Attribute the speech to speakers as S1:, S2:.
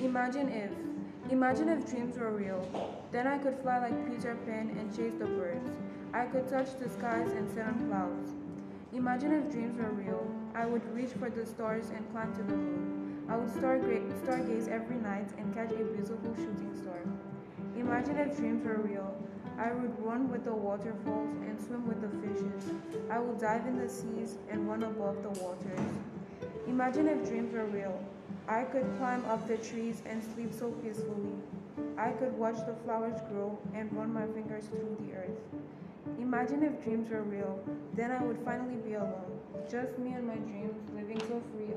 S1: Imagine if Imagine if dreams were real. Then I could fly like Peter Pan and chase the birds. I could touch the skies and sit on clouds. Imagine if dreams were real. I would reach for the stars and climb to the moon. I would starga- stargaze every night and catch a beautiful shooting star. Imagine if dreams were real. I would run with the waterfalls and swim with the fishes. I would dive in the seas and run above the waters. Imagine if dreams were real. I could climb up the trees and sleep so peacefully. I could watch the flowers grow and run my fingers through the earth. Imagine if dreams were real. Then I would finally be alone. Just me and my dreams, living so free.